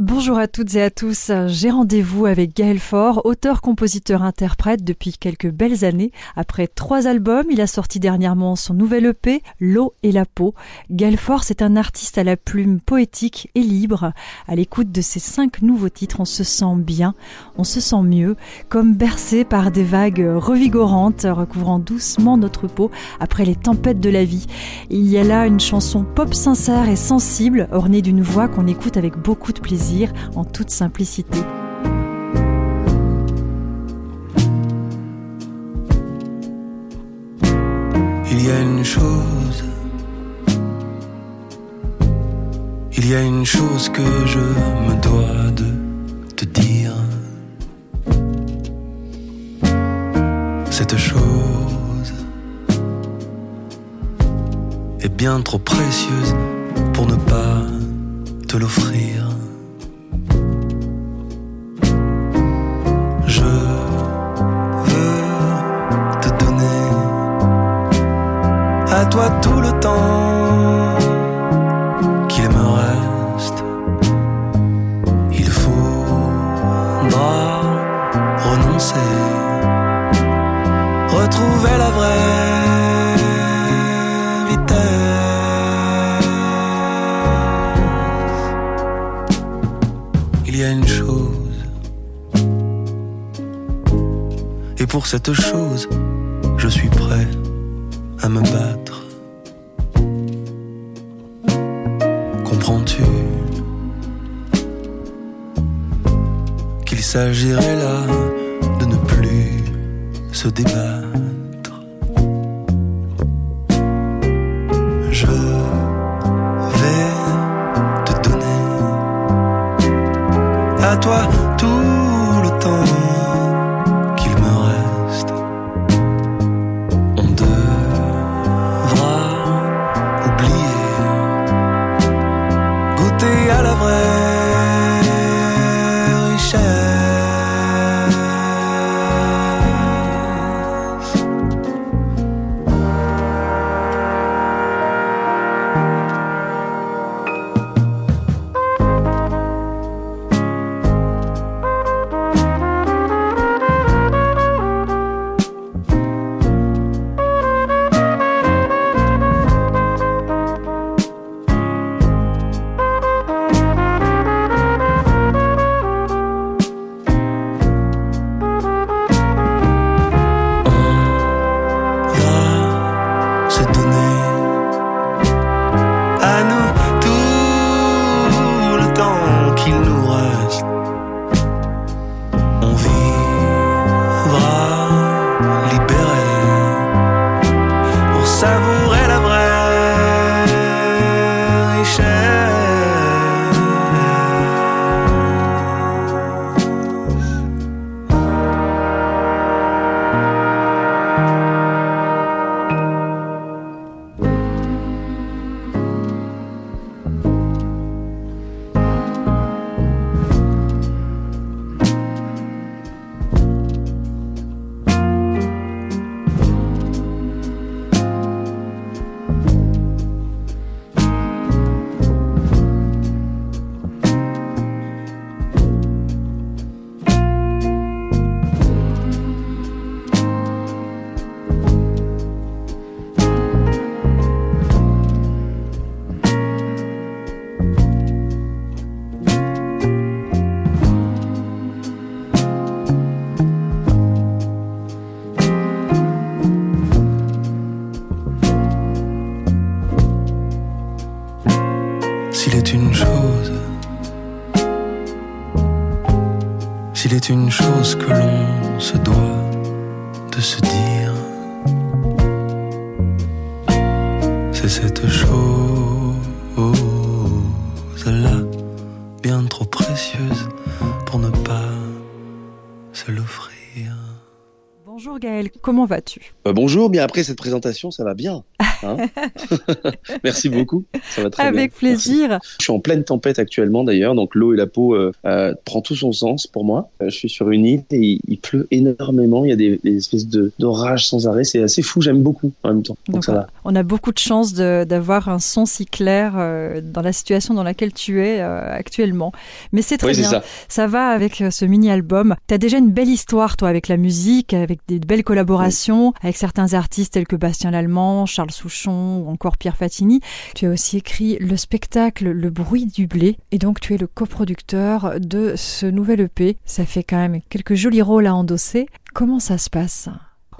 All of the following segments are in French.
Bonjour à toutes et à tous. J'ai rendez-vous avec Gaël Faure, auteur, compositeur, interprète depuis quelques belles années. Après trois albums, il a sorti dernièrement son nouvel EP, L'eau et la peau. Gaël Faure, c'est un artiste à la plume poétique et libre. À l'écoute de ses cinq nouveaux titres, on se sent bien, on se sent mieux, comme bercé par des vagues revigorantes recouvrant doucement notre peau après les tempêtes de la vie. Il y a là une chanson pop sincère et sensible, ornée d'une voix qu'on écoute avec beaucoup de plaisir en toute simplicité. Il y a une chose, il y a une chose que je me dois de te dire. Cette chose est bien trop précieuse pour ne pas te l'offrir. Cette chose, je suis prêt à me battre. Comprends-tu qu'il s'agirait là de ne plus se débattre? Comment vas-tu? Euh, Bonjour, bien après cette présentation, ça va bien. Hein. Merci beaucoup. Ça va très Avec plaisir. Je suis en pleine tempête actuellement d'ailleurs, donc l'eau et la peau euh, euh, prend tout son sens pour moi. Euh, je suis sur une île et il, pleut énormément. Il y a des, espèces d'orages sans arrêt. C'est assez fou. J'aime beaucoup en même temps. Donc, ça va. On a beaucoup de chance d'avoir un son si clair dans la situation dans laquelle tu es actuellement. Mais c'est très bien. Ça. va avec ce mini-album. Tu as déjà une belle histoire, toi, avec la musique, avec des belles collaborations, avec certains artistes tels que Bastien Lallemand, Charles Souchon ou encore Pierre Fatini. Tu as aussi écrit le spectacle Le bruit du blé et donc tu es le coproducteur de ce nouvel EP. Ça fait quand même quelques jolis rôles à endosser. Comment ça se passe?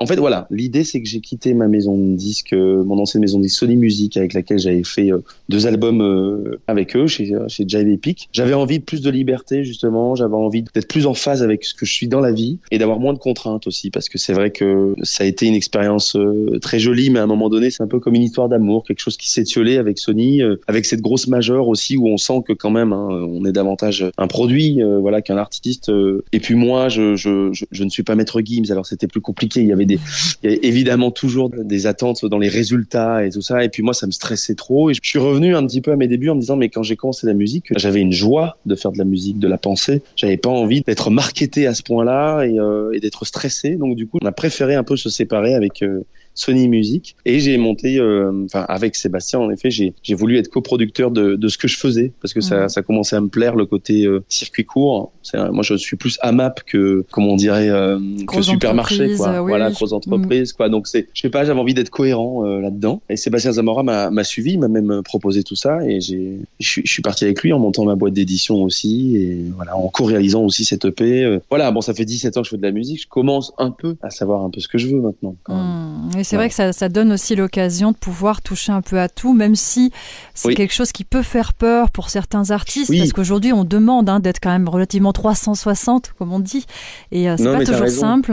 En fait, voilà, l'idée c'est que j'ai quitté ma maison de disques, euh, mon ancienne maison de disques Sony Music, avec laquelle j'avais fait euh, deux albums euh, avec eux chez chez Jive Epic. J'avais envie de plus de liberté justement, j'avais envie d'être plus en phase avec ce que je suis dans la vie et d'avoir moins de contraintes aussi, parce que c'est vrai que ça a été une expérience très jolie, mais à un moment donné, c'est un peu comme une histoire d'amour, quelque chose qui s'étiolait avec Sony, avec cette grosse majeure aussi où on sent que quand même, hein, on est davantage un produit, voilà, qu'un artiste. et puis moi, je, je, je, je, ne suis pas maître Gims, alors c'était plus compliqué. Il y avait il y a évidemment toujours des attentes dans les résultats et tout ça. Et puis moi, ça me stressait trop. Et je suis revenu un petit peu à mes débuts en me disant, mais quand j'ai commencé la musique, j'avais une joie de faire de la musique, de la penser. J'avais pas envie d'être marketé à ce point-là et, euh, et d'être stressé. Donc du coup, on a préféré un peu se séparer avec euh, Sony Music. Et j'ai monté, euh, enfin avec Sébastien, en effet, j'ai voulu être coproducteur de, de ce que je faisais parce que ça, ça commençait à me plaire le côté euh, circuit court. Moi, je suis plus AMAP que, comment on dirait, euh, que supermarché, quoi. voilà, grosse entreprise, quoi. Donc c'est, je sais pas, j'avais envie d'être cohérent là-dedans. Et Sébastien Zamora m'a suivi, m'a même proposé tout ça et j'ai, je suis parti avec lui en montant ma boîte d'édition aussi et voilà, en co-réalisant aussi cette EP. Voilà, bon, ça fait 17 ans que je fais de la musique. Je commence un peu à savoir un peu ce que je veux maintenant. Quand mmh c'est vrai que ça, donne aussi l'occasion de pouvoir toucher un peu à tout, même si c'est quelque chose qui peut faire peur pour certains artistes, parce qu'aujourd'hui on demande hein, d'être quand même relativement 360, comme on dit, et euh, c'est pas toujours simple.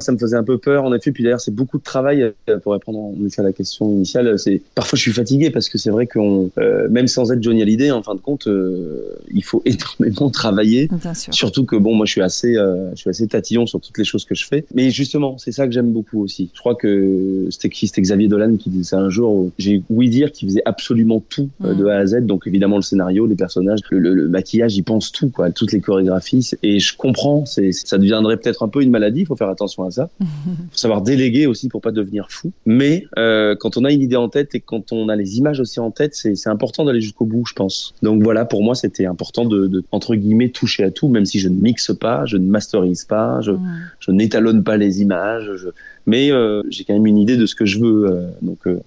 ça me faisait un peu peur, en effet. Puis d'ailleurs, c'est beaucoup de travail euh, pour répondre en effet à la question initiale. C'est parfois je suis fatigué parce que c'est vrai qu'on, euh, même sans être Johnny Hallyday, en fin de compte, il faut énormément travailler. Surtout que bon, moi je suis assez, je suis assez tatillon sur toutes les choses que je fais. Mais justement, c'est ça que j'aime beaucoup aussi. Je crois que c'était qui C'était Xavier Dolan qui disait ça un jour. J'ai ouï dire qu'il faisait absolument tout euh, de mm. A à Z. Donc évidemment le scénario, les personnages, le, maquillage, il pense tout, quoi, toutes les chorégraphies. Et je comprends. C'est, ça deviendrait peut-être un peu une maladie. Il faut faire attention à ça. Il faut savoir déléguer aussi pour pas devenir fou. Mais euh, quand on a une idée en tête et quand on a les images aussi en tête, c'est, c'est important d'aller jusqu'au bout, je pense. Donc voilà, pour moi, c'était important de, de, entre guillemets toucher à tout, même si je ne mixe pas, je ne masterise pas, je, mm. je n'étalonne pas les images. Je, mais euh, j'ai quand même une idée de ce que je veux. Euh, donc, euh,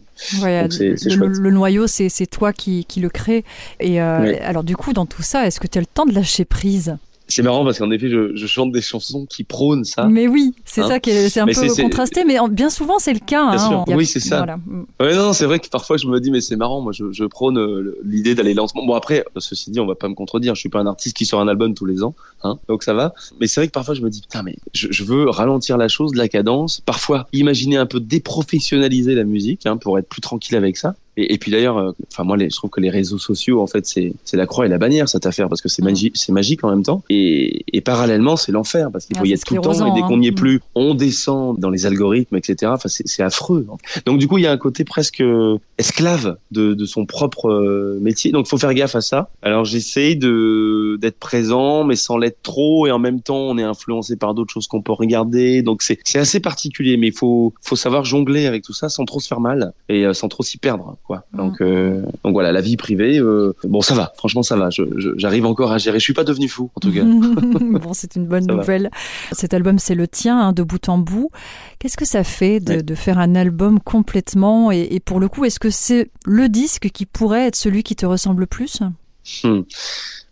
le, noyau, c'est toi qui, qui, le crée. Et alors, du coup, dans tout ça, est-ce que tu as le temps de lâcher prise? C'est marrant parce qu'en effet, je, je, chante des chansons qui prônent ça. Mais oui, c'est hein ça qui est, un peu contrasté, mais bien souvent c'est le cas. Hein, oui, c'est ça. Voilà. Ouais, non, c'est vrai que parfois je me dis, mais c'est marrant, moi je, je prône euh, l'idée d'aller lentement. Bon après, ceci dit, on va pas me contredire, je suis pas un artiste qui sort un album tous les ans, hein, donc ça va. Mais c'est vrai que parfois je me dis, putain, mais je, je, veux ralentir la chose, la cadence, parfois imaginer un peu déprofessionnaliser la musique, hein, pour être plus tranquille avec ça. Et, et puis d'ailleurs, euh, enfin moi, les, je trouve que les réseaux sociaux, en fait, c'est la croix et la bannière cette affaire parce que c'est mm. magique, c'est magique en même temps. Et, et parallèlement, c'est l'enfer parce qu'il faut y être tout le temps et dès qu'on n'y est hein. plus, on descend dans les algorithmes, etc. Enfin, c'est affreux. Donc du coup, il y a un côté presque esclave de, de son propre euh, métier. Donc il faut faire gaffe à ça. Alors j'essaye de d'être présent, mais sans l'être trop. Et en même temps, on est influencé par d'autres choses qu'on peut regarder. Donc c'est assez particulier, mais il faut faut savoir jongler avec tout ça sans trop se faire mal et euh, sans trop s'y perdre. Mm. Donc, euh, donc voilà, la vie privée, euh, bon, ça va. Franchement, ça va. J'arrive encore à gérer. Je suis pas devenu fou, en tout cas. bon, c'est une bonne nouvelle. Cet album, c'est le tien, hein, de bout en bout. Qu'est-ce que ça fait de, faire un album complètement et, pour le coup, est-ce que c'est le disque qui pourrait être celui qui te ressemble le plus? Hmm.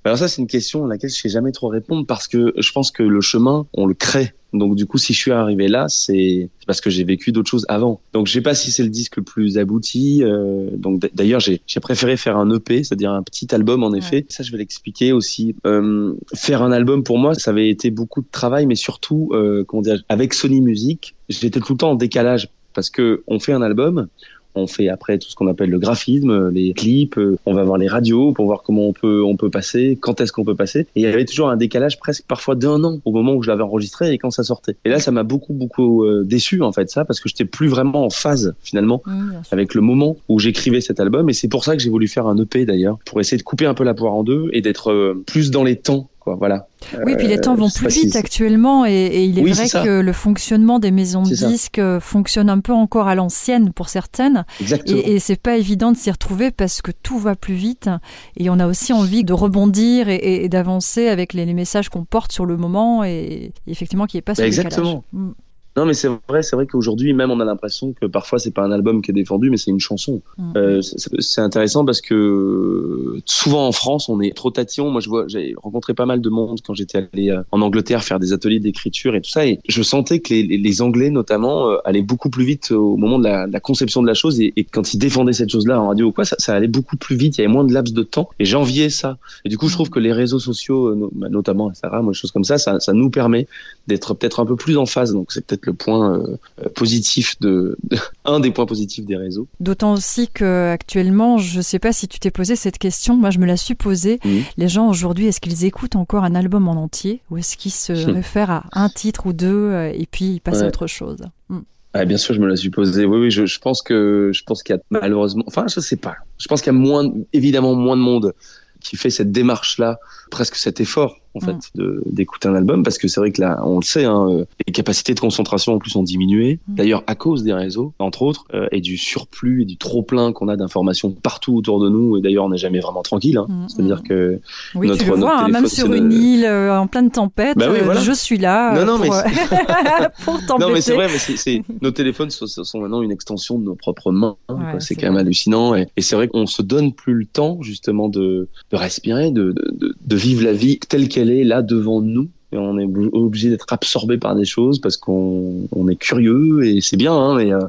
Alors ça, c'est une question à laquelle je sais jamais trop répondre parce que je pense que le chemin, on le crée. Donc du coup, si je suis arrivé là, c'est parce que j'ai vécu d'autres choses avant. Donc je sais pas si c'est le disque le plus abouti. Euh, donc d'ailleurs, j'ai préféré faire un EP, c'est-à-dire un petit album en effet. Ça, je vais l'expliquer aussi. Euh, faire un album pour moi, ça avait été beaucoup de travail, mais surtout, euh, comment dire, avec Sony Music, j'étais tout le temps en décalage parce que on fait un album, On fait après tout ce qu'on appelle le graphisme, les clips, on va voir les radios pour voir comment on peut on peut passer, quand est-ce qu'on peut passer. Et il y avait toujours un décalage presque parfois d'un an au moment où je l'avais enregistré et quand ça sortait. Et là, ça m'a beaucoup beaucoup déçu en fait ça parce que j'étais plus vraiment en phase finalement mmh, avec le moment où j'écrivais cet album et c'est pour ça que j'ai voulu faire un EP d'ailleurs pour essayer de couper un peu la poire en deux et d'être plus dans les temps voilà. Oui, puis les temps vont euh, plus vite actuellement et, il est vrai que le fonctionnement des maisons de disques euh, fonctionne un peu encore à l'ancienne pour certaines. Et, et c'est pas évident de s'y retrouver parce que tout va plus vite et on a aussi envie de rebondir et, d'avancer avec les, messages qu'on porte sur le moment et, effectivement qui est pas bah, Exactement. Mm. Non, mais c'est vrai, c'est vrai qu'aujourd'hui, même, on a l'impression que parfois, c'est pas un album qui est défendu, mais c'est une chanson. Mm. Euh, c'est intéressant parce que souvent en France, on est trop tatillon. Moi, je vois, j'ai rencontré pas mal de monde quand j'étais allé euh, en Angleterre faire des ateliers d'écriture et tout ça, et je sentais que les, les Anglais, notamment, euh, allaient beaucoup plus vite au moment de la, la conception de la chose, et, et, quand ils défendaient cette chose-là en radio ou quoi, ça, ça, allait beaucoup plus vite. Il y avait moins de laps de temps, et j'enviais ça. Et du coup, je trouve que les réseaux sociaux, euh, bah, notamment Instagram, des choses comme ça, ça, ça nous permet d'être peut-être un peu plus en phase. Donc, c'est peut-être le point euh, positif de, un des points positifs des réseaux. D'autant aussi que actuellement, je ne sais pas si tu t'es posé cette question. Moi, je me la suis posée. Les gens aujourd'hui, est-ce qu'ils écoutent encore un album en entier ou est-ce qu'ils se réfèrent à un titre ou deux euh, et puis ils passent à autre chose? Hmm. ah, bien sûr, je me la suis posée. Oui, oui, je, je pense que je pense qu'il y a malheureusement, enfin, je sais pas. Je pense qu'il y a moins, évidemment, moins de monde qui fait cette démarche-là, presque cet effort en fait, mm. d'écouter un album, parce que c'est vrai que là, on le sait, hein, euh, les capacités de concentration en plus ont diminué. Mm. D'ailleurs, à cause des réseaux, entre autres, euh, et du surplus et du trop plein qu'on a d'informations partout autour de nous. Et d'ailleurs, on n'est jamais vraiment tranquille. Hein. Mm, C'est-à-dire que oui, notre, tu le vois, hein, même sur une île euh, en pleine tempête, bah je suis là. Non, non, pour, mais pour non, mais c'est vrai, mais c'est nos téléphones sont, sont, maintenant une extension de nos propres mains. c'est quand même hallucinant. Et, et c'est vrai qu'on se donne plus le temps justement de, de respirer, de, de, de vivre la vie telle qu'elle est là devant nous. Et on est obligé d'être absorbé par des choses parce qu'on on est curieux et c'est bien hein, mais euh,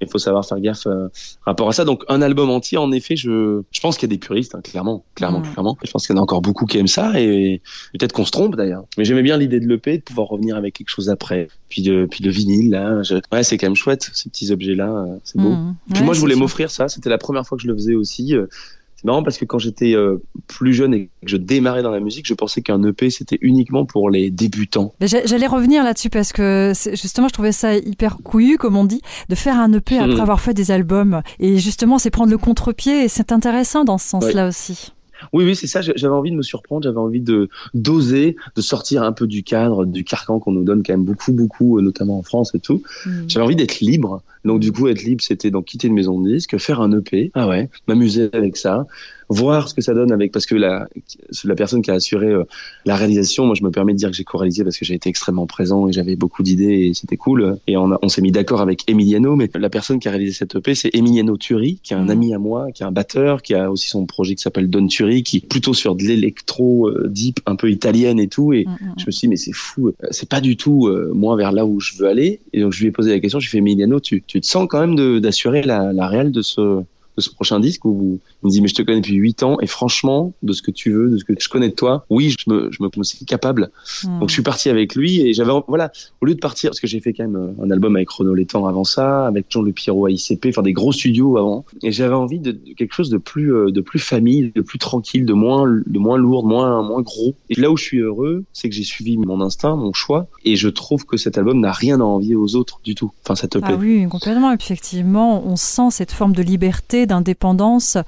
il faut savoir faire gaffe euh, rapport à ça. Donc un album entier en effet je je pense qu'il y a des puristes hein, clairement clairement mmh. clairement. Je pense qu'il y en a encore beaucoup qui aiment ça et peut-être qu'on se trompe d'ailleurs. Mais j'aimais bien l'idée de l'EP de pouvoir revenir avec quelque chose après. Puis de puis de vinyle là ouais c'est quand même chouette ces petits objets là euh, c'est beau. Mmh. puis moi je voulais m'offrir ça. C'était la première fois que je le faisais aussi c'est marrant parce que quand j'étais euh, plus jeune et que je démarrais dans la musique, je pensais qu'un EP c'était uniquement pour les débutants. J'allais revenir là-dessus parce que justement je trouvais ça hyper couillu, comme on dit, de faire un EP après hmm. avoir fait des albums. Et justement, c'est prendre le contre-pied et c'est intéressant dans ce sens-là aussi. Oui, oui, c'est ça. J'avais envie de me surprendre, j'avais envie de d'oser, de sortir un peu du cadre, du carcan qu'on nous donne quand même beaucoup, beaucoup, euh, notamment en France et tout. Hmm. J'avais envie d'être libre. Donc du coup, être libre, c'était donc quitter une maison de disque, faire un EP. Ah ouais, m'amuser avec ça voir ce que ça donne avec parce que la la personne qui a assuré euh, la réalisation, moi je me permets de dire que j'ai co-réalisé parce que j'ai été extrêmement présent et j'avais beaucoup d'idées et c'était cool et on, on s'est mis d'accord avec Emiliano mais la personne qui a réalisé cette EP c'est Emiliano Turi qui est un mmh. ami à moi, qui est un batteur, qui a aussi son projet qui s'appelle Don Turi qui est plutôt sur de l'électro euh, deep un peu italienne et tout et mmh, mmh. je me suis dit mais c'est fou, euh, c'est pas du tout moi vers là où je veux aller et donc je lui ai posé la question, je lui ai fait Emiliano tu, tu te sens quand même d'assurer la, la réelle de ce de ce prochain disque où il me dit mais je te connais depuis 8 ans et franchement de ce que tu veux, de ce que je connais de toi, oui je me je me considère capable. Hmm. Donc je suis parti avec lui et j'avais voilà au lieu de partir parce que j'ai fait quand même euh, un album avec Renaud Létang avant ça, avec Jean Le Pierrot à ICP, faire des gros studios avant et j'avais envie de, quelque chose de plus euh, de plus famille, de plus tranquille, de moins de moins lourd, de moins moins gros. Et là où je suis heureux, c'est que j'ai suivi mon instinct, mon choix et je trouve que cet album n'a rien à envier aux autres du tout. Enfin ça te plaît. Ah oui, complètement. Effectivement, on sent cette forme de liberté d'indépendance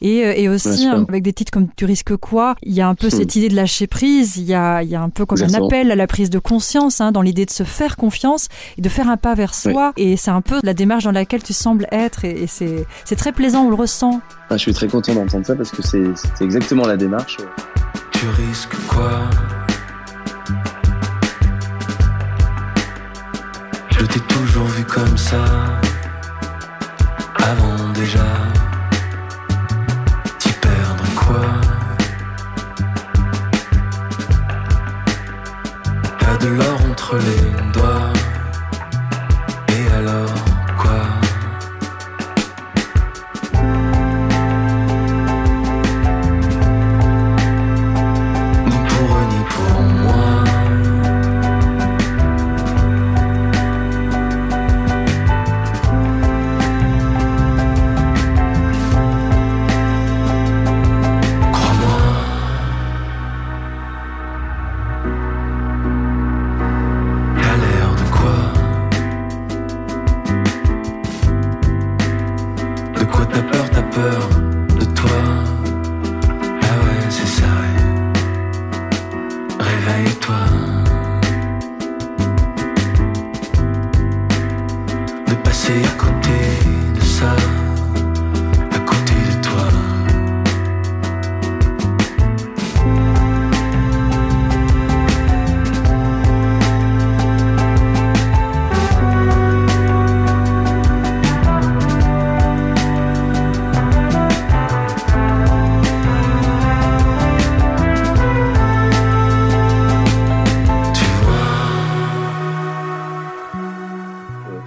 et, euh, et aussi hein, avec des titres comme Tu risques quoi, il y a un peu cette hmm. idée de lâcher prise, il y a, il y a un peu comme un appel à la prise de conscience hein, dans l'idée de se faire confiance et de faire un pas vers soi. Et c'est un peu la démarche dans laquelle tu sembles être et, c'est, c'est très plaisant, on le ressent. Ah, je suis très content d'entendre ça parce que c'est, c'est exactement la démarche. Tu risques quoi? Je t'ai toujours vu comme ça avant déjà. T'y perdre quoi? T'as de l'or entre les doigts. De passer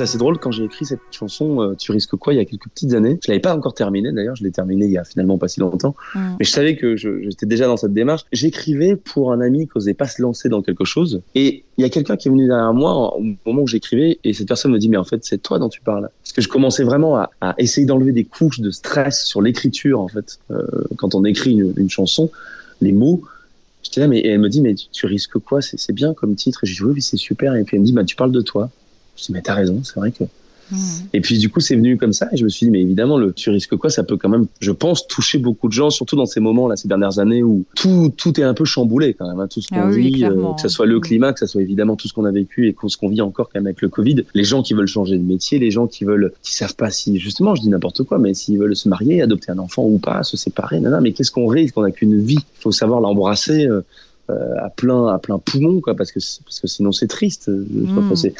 C'est drôle quand j'ai écrit cette chanson euh, Tu risques quoi il y a quelques petites années. Je l'avais pas encore terminée d'ailleurs, je l'ai terminée il y a finalement pas si longtemps. Mm. Mais je savais que j'étais déjà dans cette démarche. J'écrivais pour un ami qui osait pas se lancer dans quelque chose. Et il y a quelqu'un qui est venu derrière moi au moment où j'écrivais et cette personne me dit mais en fait c'est toi dont tu parles. Parce que je commençais vraiment à, à essayer d'enlever des couches de stress sur l'écriture en fait. Euh, quand on écrit une, une chanson, les mots. J'étais là, mais et elle me dit, mais tu, risques quoi? C'est bien comme titre. Et j'ai dit, oui, c'est super. Et puis elle me dit, bah, tu parles de toi. Je dis, mais t'as raison, c'est vrai que. Mmh. Et puis du coup, c'est venu comme ça, et je me suis dit, mais évidemment, le tu risques quoi? Ça peut quand même, je pense, toucher beaucoup de gens, surtout dans ces moments-là, ces dernières années où tout tout est un peu chamboulé quand même, hein, tout ce qu'on ah vit, euh, que ce soit le climat, que ce soit évidemment tout ce qu'on a vécu et ce qu'on vit encore quand même avec le Covid. Les gens qui veulent changer de métier, les gens qui veulent, qui savent pas si justement, je dis n'importe quoi, mais s'ils veulent se marier, adopter un enfant ou pas, se séparer, non, mais qu'est-ce qu'on risque On n'a qu'une vie, il faut savoir l'embrasser. Euh, euh, à plein à plein poumon quoi parce que parce que sinon c'est triste mmh.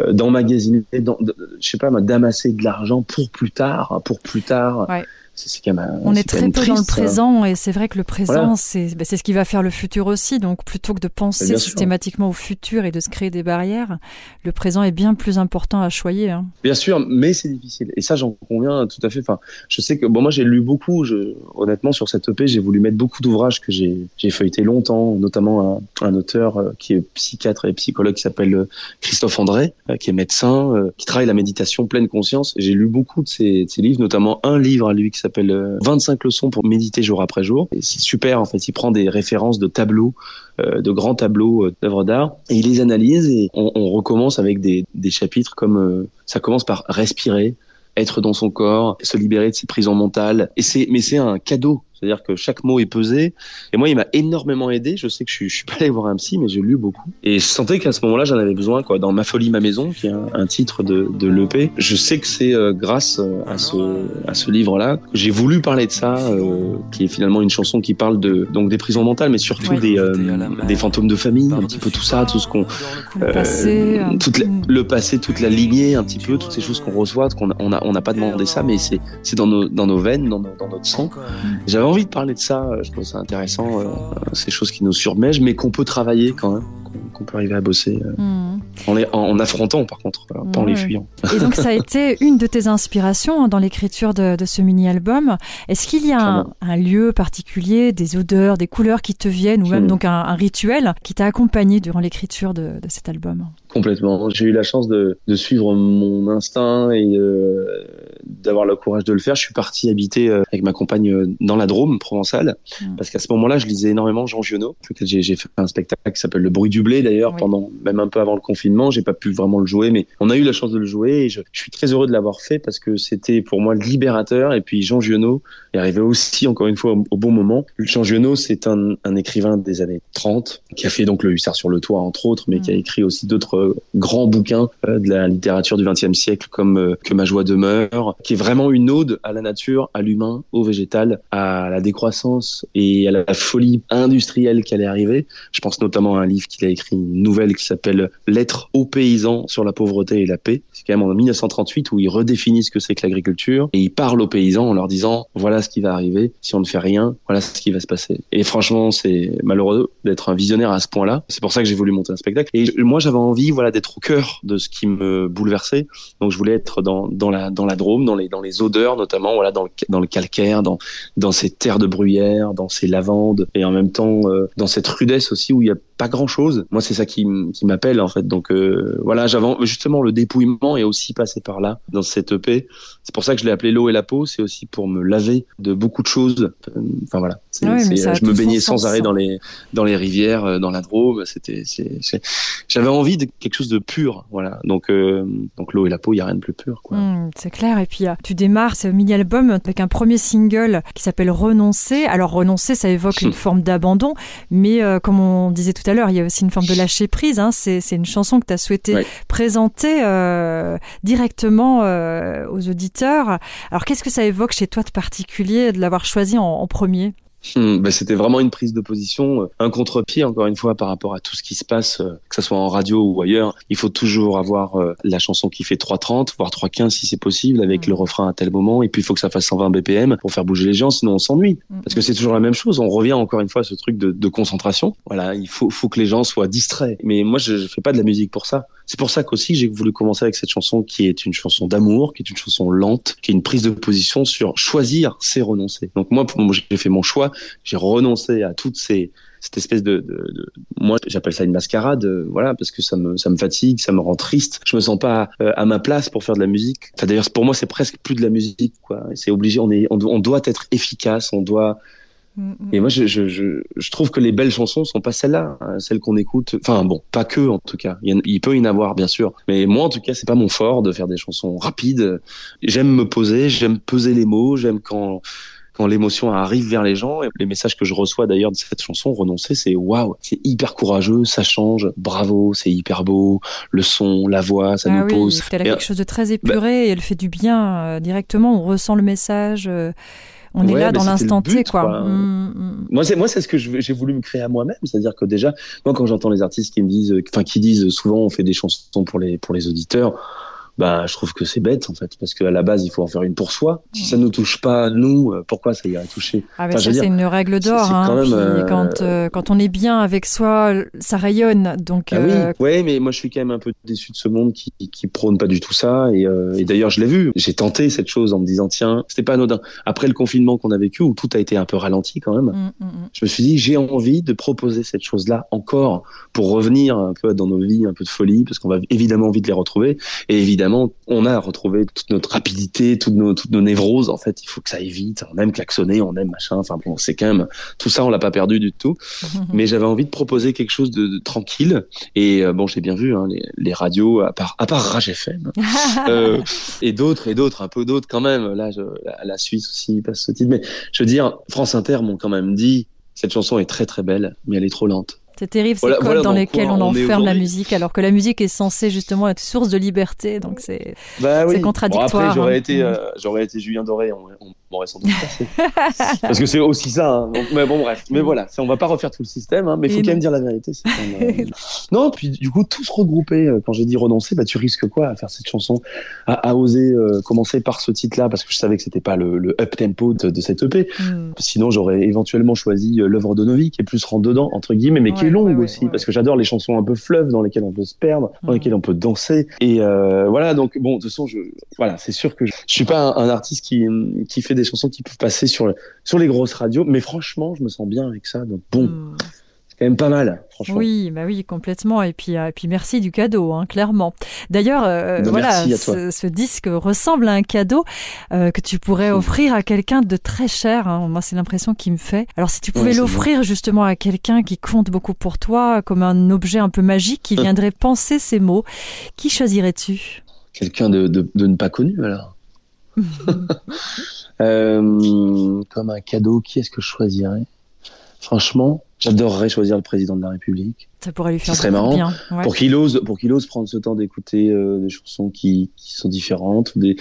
Euh, d'emmagasiner, je sais pas, d'amasser de l'argent pour plus tard, pour plus tard. On est, très peu dans le présent et c'est vrai que le présent, bah, c'est ce qui va faire le futur aussi. Donc plutôt que de penser systématiquement au futur et de se créer des barrières, le présent est bien plus important à choyer. Hein. Bien sûr, mais c'est difficile. Et ça, j'en conviens tout à fait. Enfin, je sais que bon, moi, j'ai lu beaucoup. Je, honnêtement, sur cette EP, j'ai voulu mettre beaucoup d'ouvrages que j'ai feuilleté longtemps, notamment un, un, auteur euh, qui est psychiatre et psychologue qui s'appelle euh, Christophe André, euh, qui est médecin, qui travaille la méditation pleine conscience. J'ai lu beaucoup de ses, de ses livres, notamment un livre à lui qui s'appelle 25 euh, leçons pour méditer jour après jour. C'est super, en fait, il prend des références de tableaux, euh, de grands tableaux euh, d'œuvres d'art, et il les analyse et on, on recommence avec des, des chapitres comme ça commence par respirer, être dans son corps, se libérer de ses prisons mentales. Et c'est, mais c'est un cadeau c'est-à-dire que chaque mot est pesé. Et moi, il m'a énormément aidé. Je sais que je suis, je suis pas allé voir un psy, mais j'ai lu beaucoup. Et je sentais qu'à ce moment-là, j'en avais besoin, quoi. Dans Ma folie, ma maison, qui est un, titre de, de l'EP. Je sais que c'est euh, grâce euh, à ce, à ce livre-là que j'ai voulu parler de ça, euh, qui est finalement une chanson qui parle de, donc des prisons mentales, mais surtout des, des fantômes de famille, un petit peu tout ça, tout ce qu'on, le passé, toute le passé, toute la lignée, un petit peu, toutes ces choses qu'on reçoit, qu'on on a, on n'a pas demandé ça, mais c'est, c'est dans nos, dans nos veines, dans, dans notre sang. J'avais envie de parler de ça. Euh, je trouve ça intéressant. Euh, ces choses qui nous surmègent, mais qu'on peut travailler quand même, qu'on peut arriver à bosser. Euh, hmm. en, en, affrontant, par contre, pas en les fuyant. Et donc, ça a été une de tes inspirations hein, dans l'écriture de, ce mini-album. Est-ce qu'il y a un, lieu particulier, des odeurs, des couleurs qui te viennent, ou même hmm. donc un, rituel qui t'a accompagné durant l'écriture de, cet album? Complètement. J'ai eu la chance de, suivre mon instinct et d'avoir le courage de le faire. Je suis parti habiter avec ma compagne dans la Drôme, provençale. Mm. Parce qu'à ce moment-là, je lisais énormément Jean Giono. J'ai fait un spectacle qui s'appelle Le bruit du blé d'ailleurs, pendant même un peu avant le confinement. J'ai pas pu vraiment le jouer, mais on a eu la chance de le jouer et je, suis très heureux de l'avoir fait parce que c'était pour moi libérateur. Et puis Jean Giono est arrivé aussi, encore une fois, au, bon moment. Jean Giono, c'est un, un, écrivain des années 30 qui a fait donc Le Hussard sur le toit, entre autres, mais qui a mm. écrit aussi d'autres grands bouquins euh, de la littérature du XXe siècle comme euh, Que ma joie demeure, qui est vraiment une ode à la nature, à l'humain, au végétal, à la décroissance et à la folie industrielle qui allait arriver. Je pense notamment à un livre qu'il a écrit, une nouvelle qui s'appelle Lettres aux paysans sur la pauvreté et la paix. C'est quand même en 1938 où il redéfinit ce que c'est que l'agriculture et il parle aux paysans en leur disant voilà ce qui va arriver si on ne fait rien, voilà ce qui va se passer. Et franchement, c'est malheureux d'être un visionnaire à ce point-là. C'est pour ça que j'ai voulu monter un spectacle. Et moi, j'avais envie, voilà, d'être au cœur de ce qui me bouleversait. Donc, je voulais être dans, dans la dans la Drôme, dans les dans les odeurs notamment, voilà, dans le dans le calcaire, dans dans ces terres de bruyère, dans ces lavandes et en même temps euh, dans cette rudesse aussi où il y a pas grand chose. Moi, c'est ça qui, qui m'appelle en fait. Donc euh, voilà, j'avais justement le dépouillement est aussi passé par là dans cette EP. C'est pour ça que je l'ai appelé l'eau et la peau. C'est aussi pour me laver de beaucoup de choses. Enfin voilà, je me baignais sans arrêt dans les dans les rivières, euh, dans la Drôme. C'était, j'avais envie de quelque chose de pur. Voilà. Donc donc l'eau et la peau, il y a rien de plus pur. Mmh, c'est clair. Et puis tu démarres ce mini album avec un premier single qui s'appelle Renoncer. Alors renoncer, ça évoque une forme d'abandon, mais comme on disait tout tout à l'heure, il y a aussi une forme de lâcher prise. Hein. C'est, une chanson que tu as souhaité présenter directement aux auditeurs. Alors, qu'est-ce que ça évoque chez toi de particulier de l'avoir choisi en premier? Hmm, ben c'était vraiment une prise de position, euh, un contre-pied encore une fois par rapport à tout ce qui se passe, euh, que ce soit en radio ou ailleurs. Il faut toujours avoir euh, la chanson qui fait 3.30, voire 3.15 si c'est possible, avec hmm. le refrain à tel moment, et puis il faut que ça fasse 120 BPM pour faire bouger les gens, sinon on s'ennuie. Hmm, Parce que c'est toujours la même chose. On revient encore une fois à ce truc de, de concentration. Voilà, il faut, faut que les gens soient distraits. Mais moi, je, je fais pas de la musique pour ça. C'est pour ça qu'aussi j'ai voulu commencer avec cette chanson qui est une chanson d'amour, qui est une chanson lente, qui est une prise de position sur choisir, c'est renoncer. Donc moi, moi j'ai fait mon choix j'ai renoncé à toutes ces cette espèce de, de, de moi j'appelle ça une mascarade euh, voilà parce que ça me ça me fatigue ça me rend triste je me sens pas euh, à ma place pour faire de la musique enfin d'ailleurs pour moi c'est presque plus de la musique quoi c'est obligé on est on, on, doit être efficace on doit mm, et moi, je, je, je, je, trouve que les belles chansons sont pas celles-là, hein, celles qu'on écoute. Enfin bon, pas que en tout cas. Il, il peut y en avoir bien sûr, mais moi en tout cas, c'est pas mon fort de faire des chansons rapides. J'aime me poser, j'aime peser les mots, j'aime quand quand l'émotion arrive vers les gens. Et les messages que je reçois d'ailleurs de cette chanson, Renoncer, c'est waouh, c'est hyper courageux, ça change, bravo, c'est hyper beau, le son, la voix, ça ah nous pose. Elle a quelque chose de très épuré et elle fait du bien euh, directement. On ressent le message. Euh, on est là dans l'instant T, quoi. Mm, mm. Moi, c'est moi, c'est ce que j'ai voulu me créer à moi-même, c'est-à-dire que déjà, moi, quand j'entends les artistes qui me disent, enfin, qui disent souvent, on fait des chansons pour les pour les auditeurs bah je trouve que c'est bête en fait parce qu'à la base il faut en faire une pour soi. Si ça nous touche pas nous euh, pourquoi ça irait toucher? Ah c'est une règle d'or hein, euh, quand euh, quand on est bien avec soi ça rayonne donc ah oui ouais mais moi je suis quand même un peu déçu de ce monde qui qui prône pas du tout ça et, et d'ailleurs je l'ai vu. J'ai tenté cette chose en me disant tiens c'était pas anodin. Après le confinement qu'on a vécu où tout a été un peu ralenti quand même mm, mm, mm. je me suis dit j'ai envie de proposer cette chose là encore pour revenir un peu dans nos vies un peu de folie parce qu'on va évidemment envie de les retrouver. Et évidemment on a retrouvé toute notre rapidité, toutes nos, toutes nos névroses. En fait, il faut que ça aille vite. On aime klaxonner, on aime machin. Enfin bon, c'est quand même tout ça, on l'a pas perdu du tout. Mais j'avais envie de proposer quelque chose de, tranquille. Et euh, bon, j'ai bien vu hein, les, radios, à part à part Rage FM euh, et d'autres et d'autres, un peu d'autres quand même. Là, la, Suisse aussi passe ce titre. Mais je veux dire, France Inter m'ont quand même dit cette chanson est très très belle, mais elle est trop lente. C'est terrible ces codes dans lesquels on, enferme la musique, alors que la musique est censée justement être source de liberté, donc c'est bah contradictoire. après, j'aurais hein. été, euh, j'aurais été Julien Doré, on, m'aurait sans doute Parce que c'est aussi ça. Hein. mais bon, bref. Mais voilà, on va pas refaire tout le système, hein, mais il faut quand même dire la vérité. Euh, non, puis du coup, tous regroupés, euh, quand j'ai dit renoncer, bah, tu risques quoi à faire cette chanson, à, oser commencer par ce titre-là, parce que je savais que c'était pas le, up-tempo de, cette EP. Hmm. Sinon, j'aurais éventuellement choisi l'œuvre de Novi, qui est plus rentre dedans, entre guillemets, mais qui longue aussi, parce que j'adore les chansons un peu fleuves dans lesquelles on peut se perdre, dans lesquelles on peut danser. Et euh, voilà, donc bon, de toute façon, je, voilà, c'est sûr que je, je suis pas un, artiste qui, qui fait des chansons qui peuvent passer sur, sur les grosses radios, mais franchement, je me sens bien avec ça. Donc bon. Hmm quand même pas mal, franchement. Oui, bah oui, complètement. Et puis, euh, et puis merci du cadeau, hein, clairement. D'ailleurs, euh, voilà, ce, disque ressemble à un cadeau euh, que tu pourrais offrir à quelqu'un de très cher. Hein. Moi, c'est l'impression qu'il me fait. Alors, si tu pouvais l'offrir justement à quelqu'un qui compte beaucoup pour toi, comme un objet un peu magique qui viendrait penser ces mots, qui choisirais-tu? Quelqu'un de, de, de, ne pas connu, alors. comme un cadeau, qui est-ce que je choisirais? Franchement, J'adorerais choisir le président de la République. Ça pourrait lui faire ça serait marrant bien. pour qu'il ose, pour qu'il ose prendre ce temps d'écouter euh, des chansons qui, qui, sont différentes, des...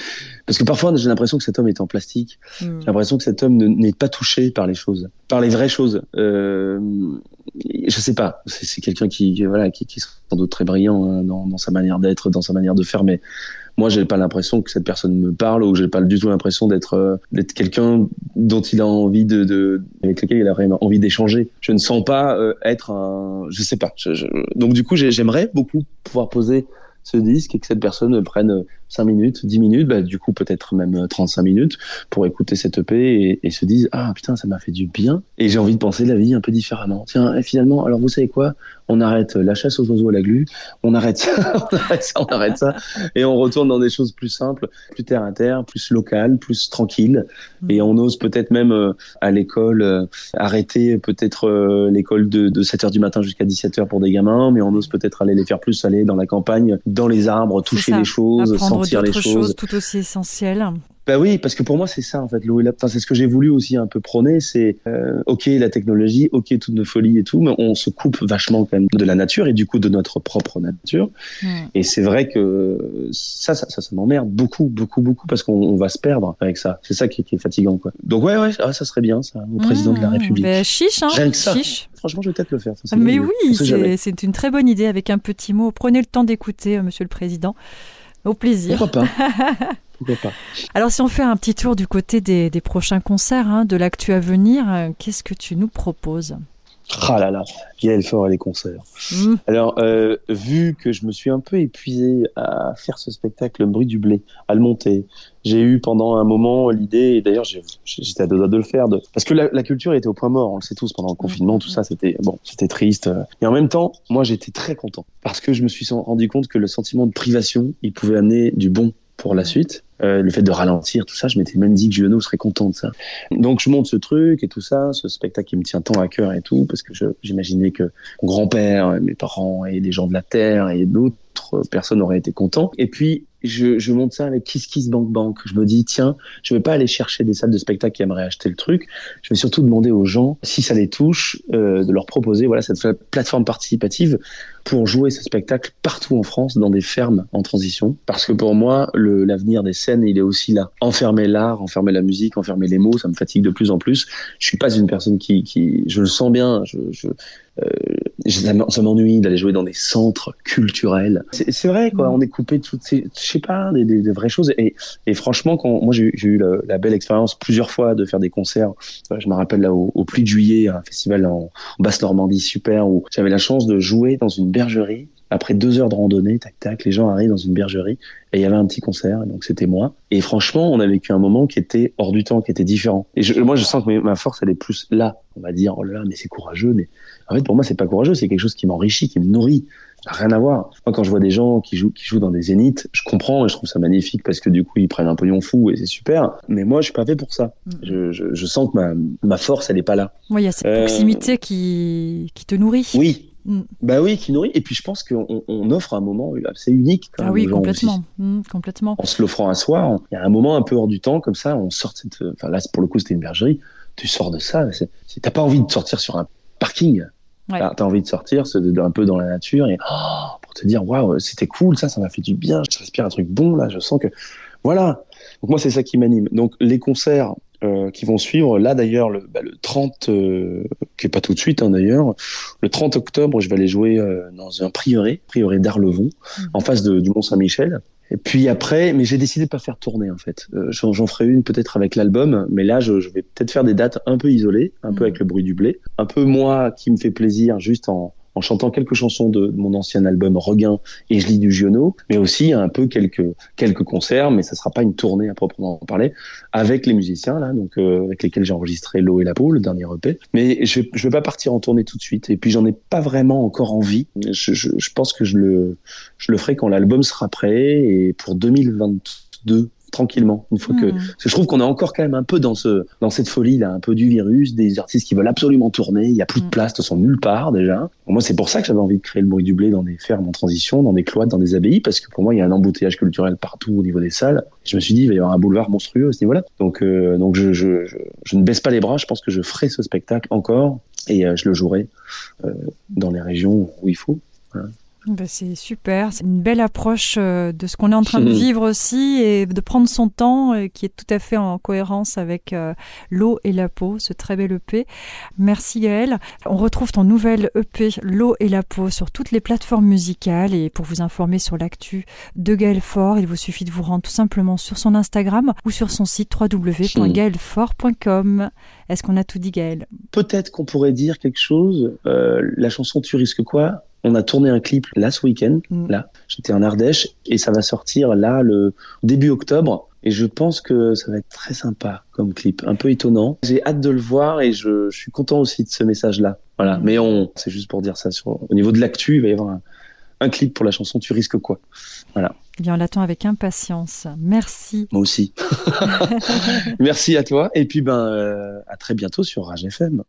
parce que parfois j'ai l'impression que cet homme est en plastique. Hmm. J'ai l'impression que cet homme n'est pas touché par les choses, par les vraies choses. Euh, je sais pas. C'est quelqu'un qui, voilà, qui, qui est sans doute très brillant hein, dans, dans sa manière d'être, dans sa manière de faire, mais moi j'ai pas l'impression que cette personne me parle ou j'ai pas du tout l'impression d'être euh, quelqu'un dont il a envie de, avec lequel il a vraiment envie d'échanger. Je ne sens pas euh, être un, je sais pas. Donc du coup j'aimerais beaucoup pouvoir poser ce disque et que cette personne prenne 5 minutes, 10 minutes, bah, du coup peut-être même 35 minutes pour écouter cette EP et, et se dise ah putain ça m'a fait du bien et j'ai envie de penser la vie un peu différemment. Tiens et finalement alors vous savez quoi? On arrête la chasse aux oiseaux à la glu, on arrête ça, on arrête ça, on arrête ça et on retourne dans des choses plus simples, plus terre à terre, plus locales, plus tranquilles mm. et on ose peut-être même euh, à l'école euh, arrêter peut-être euh, l'école de, de 7h du matin jusqu'à 17h pour des gamins mais on ose peut-être aller les faire plus aller dans la campagne, dans les arbres, toucher les choses, sentir les choses. tout aussi essentiel. Bah oui, parce que pour moi c'est ça en fait, et la. Enfin, c'est ce que j'ai voulu aussi un peu prôner, c'est euh, ok la technologie, ok toute nos folies et tout, mais on se coupe vachement quand même de la nature et du coup de notre propre nature. Mm. Et c'est vrai que ça, ça, ça, ça m'emmerde beaucoup, beaucoup, beaucoup parce qu'on on va se perdre avec ça. C'est ça qui, qui est fatigant quoi. Donc ouais, ouais, ah, ça serait bien ça, au président de la Mmh, République. ben, chiche, hein, Rien que ça. chiche. Franchement, je vais peut-être le faire. ça, Mais oui, c'est une très bonne idée avec un petit mot. Prenez le temps d'écouter, euh, Monsieur le Président. Au plaisir. Pourquoi pas. Pourquoi pas. Alors, si on fait un petit tour du côté des, des prochains concerts, hein, de l'actu à venir, euh, qu'est-ce que tu nous proposes? Ah là là, Gaël Fort et les concerts. Mmh. Alors, euh, vu que je me suis un peu épuisé à faire ce spectacle Le bruit du blé, à le monter, j'ai eu pendant un moment l'idée, et d'ailleurs j'étais à deux doigts de le faire, de... parce que la, la culture était au point mort, on le sait tous, pendant le confinement, tout ça, c'était bon, c'était triste. euh. Et en même temps, moi j'étais très content, parce que je me suis rendu compte que le sentiment de privation, il pouvait amener du bon pour la suite. Euh, le fait de ralentir, tout ça, je m'étais même dit que Giono serait content de ça. Donc je monte ce truc et tout ça, ce spectacle qui me tient tant à cœur et tout, parce que j'imaginais que mon grand-père, mes parents et les gens de la Terre et d'autres personnes auraient été contents. Et puis je, je monte ça avec Kiss Kiss Bank Bank. Je me dis, tiens, je vais pas aller chercher des salles de spectacle qui aimeraient acheter le truc. Je vais surtout demander aux gens, si ça les touche, euh, de leur proposer voilà cette plateforme participative pour jouer ce spectacle partout en France, dans des fermes en transition. Parce que pour moi, l'avenir des scènes, il est aussi là. Enfermer l'art, enfermer la musique, enfermer les mots, ça me fatigue de plus en plus. Je suis pas une personne qui, qui je le sens bien, je, je- m'en- ça m'ennuie d'aller jouer dans des centres culturels. C'est vrai, quoi. On est coupé de toutes ces, je sais pas, des, des, des vraies choses. Et, et franchement, quand moi j'ai eu- la, la belle expérience plusieurs fois de faire des concerts. Euh, Je me rappelle là au, au Pluie de Juillet, un festival en, en basse Normandie super où j'avais la chance de jouer dans une bergerie. Après deux heures de randonnée, tac tac, les gens arrivent dans une bergerie et il y avait un petit concert, donc c'était moi. Et franchement, on a vécu un moment qui était hors du temps, qui était différent. Et je, moi, je sens que ma force, elle est plus là. On va dire, oh là là, mais c'est courageux. Mais en fait, pour moi, c'est pas courageux, c'est quelque chose qui m'enrichit, qui me nourrit. Ça n'a rien à voir. Moi, quand je vois des gens qui jouent, qui jouent dans des zéniths, je comprends et je trouve ça magnifique parce que du coup, ils prennent un pognon fou et c'est super. Mais moi, je suis pas fait pour ça. Mm. Je, je, je sens que ma, ma force, elle est pas là. Oui, il y a cette Euh, proximité qui, qui te nourrit. Oui. Mm. Bah oui, qui nourrit. Et puis, je pense qu'on on offre un moment assez unique. Quand Ah oui, complètement. Mm, complètement. en se l'offrant à soi, il y a un moment un peu hors du temps, comme ça, on sort de cette. Enfin, là, pour le coup, c'était une bergerie. Tu sors de ça. T'as pas envie de sortir sur un parking. Ouais. T'as envie de sortir un peu dans la nature et oh, pour te dire, waouh, c'était cool, ça, ça m'a fait du bien. Je respire un truc bon, là, je sens que. Voilà. Donc, moi, c'est ça qui m'anime. Donc, les concerts. Euh, qui vont suivre là d'ailleurs le, bah, le 30 euh, qui est pas tout de suite hein, d'ailleurs le 30 octobre je vais aller jouer euh, dans un prieuré prieuré d'Arlevon Mhm. en face de- du Mont Saint-Michel et puis après, mais j'ai décidé de pas faire tourner en fait. Euh, J'en j'en ferai une peut-être avec l'album, mais là je, je vais peut-être faire des dates un peu isolées, un peu Mhm. avec le bruit du blé, un peu moi qui me fait plaisir juste en, en chantant quelques chansons de, mon ancien album Regain et je lis du Giono, mais aussi un peu quelques quelques concerts, mais ça sera pas une tournée à proprement parler avec les musiciens là, donc euh, avec lesquels j'ai enregistré L'eau et la peau, le dernier EP. Mais je je vais pas partir en tournée tout de suite, et puis j'en ai pas vraiment encore envie. Je, je, je pense que je le je le ferai quand l'album sera prêt et pour 2022 tranquillement une fois que Mm. parce que je trouve qu'on est encore quand même un peu dans ce dans cette folie là un peu du virus des artistes qui veulent absolument tourner il y a plus de Mm. place de sont nulle part déjà moi c'est pour ça que j'avais envie de créer le bruit du blé dans des fermes en transition dans des cloîtres dans des abbayes parce que pour moi il y a un embouteillage culturel partout au niveau des salles je me suis dit il va y avoir un boulevard monstrueux à ce niveau là donc euh, donc je, je, je, je ne baisse pas les bras je pense que je ferai ce spectacle encore et euh, je le jouerai euh, dans les régions où il faut Ben, c'est super, c'est une belle approche euh, de ce qu'on est en train de vivre aussi et de prendre son temps euh, qui est tout à fait en cohérence avec euh, l'eau et la peau, ce très bel EP. Merci Gaël. On retrouve ton nouvel EP L'eau et la peau sur toutes les plateformes musicales et pour vous informer sur l'actu de Gaël Fort, il vous suffit de vous rendre tout simplement sur son Instagram ou sur son site www.gaelfort.com. Est-ce qu'on a tout dit Gaël peut-être qu'on pourrait dire quelque chose. Euh, la chanson Tu risques quoi? On a tourné un clip là ce week-end. Mm. Là, j'étais en Ardèche et ça va sortir là le début octobre. Et je pense que ça va être très sympa comme clip, un peu étonnant. J'ai hâte de le voir et je, je suis content aussi de ce message-là. Voilà. Mm. Mais on, c'est juste pour dire ça. Sur, au niveau de l'actu, il va y avoir un, un clip pour la chanson Tu risques quoi? Eh bien, on l'attend avec impatience. Merci. Moi aussi. Merci à toi et puis ben euh, à très bientôt sur Rage FM.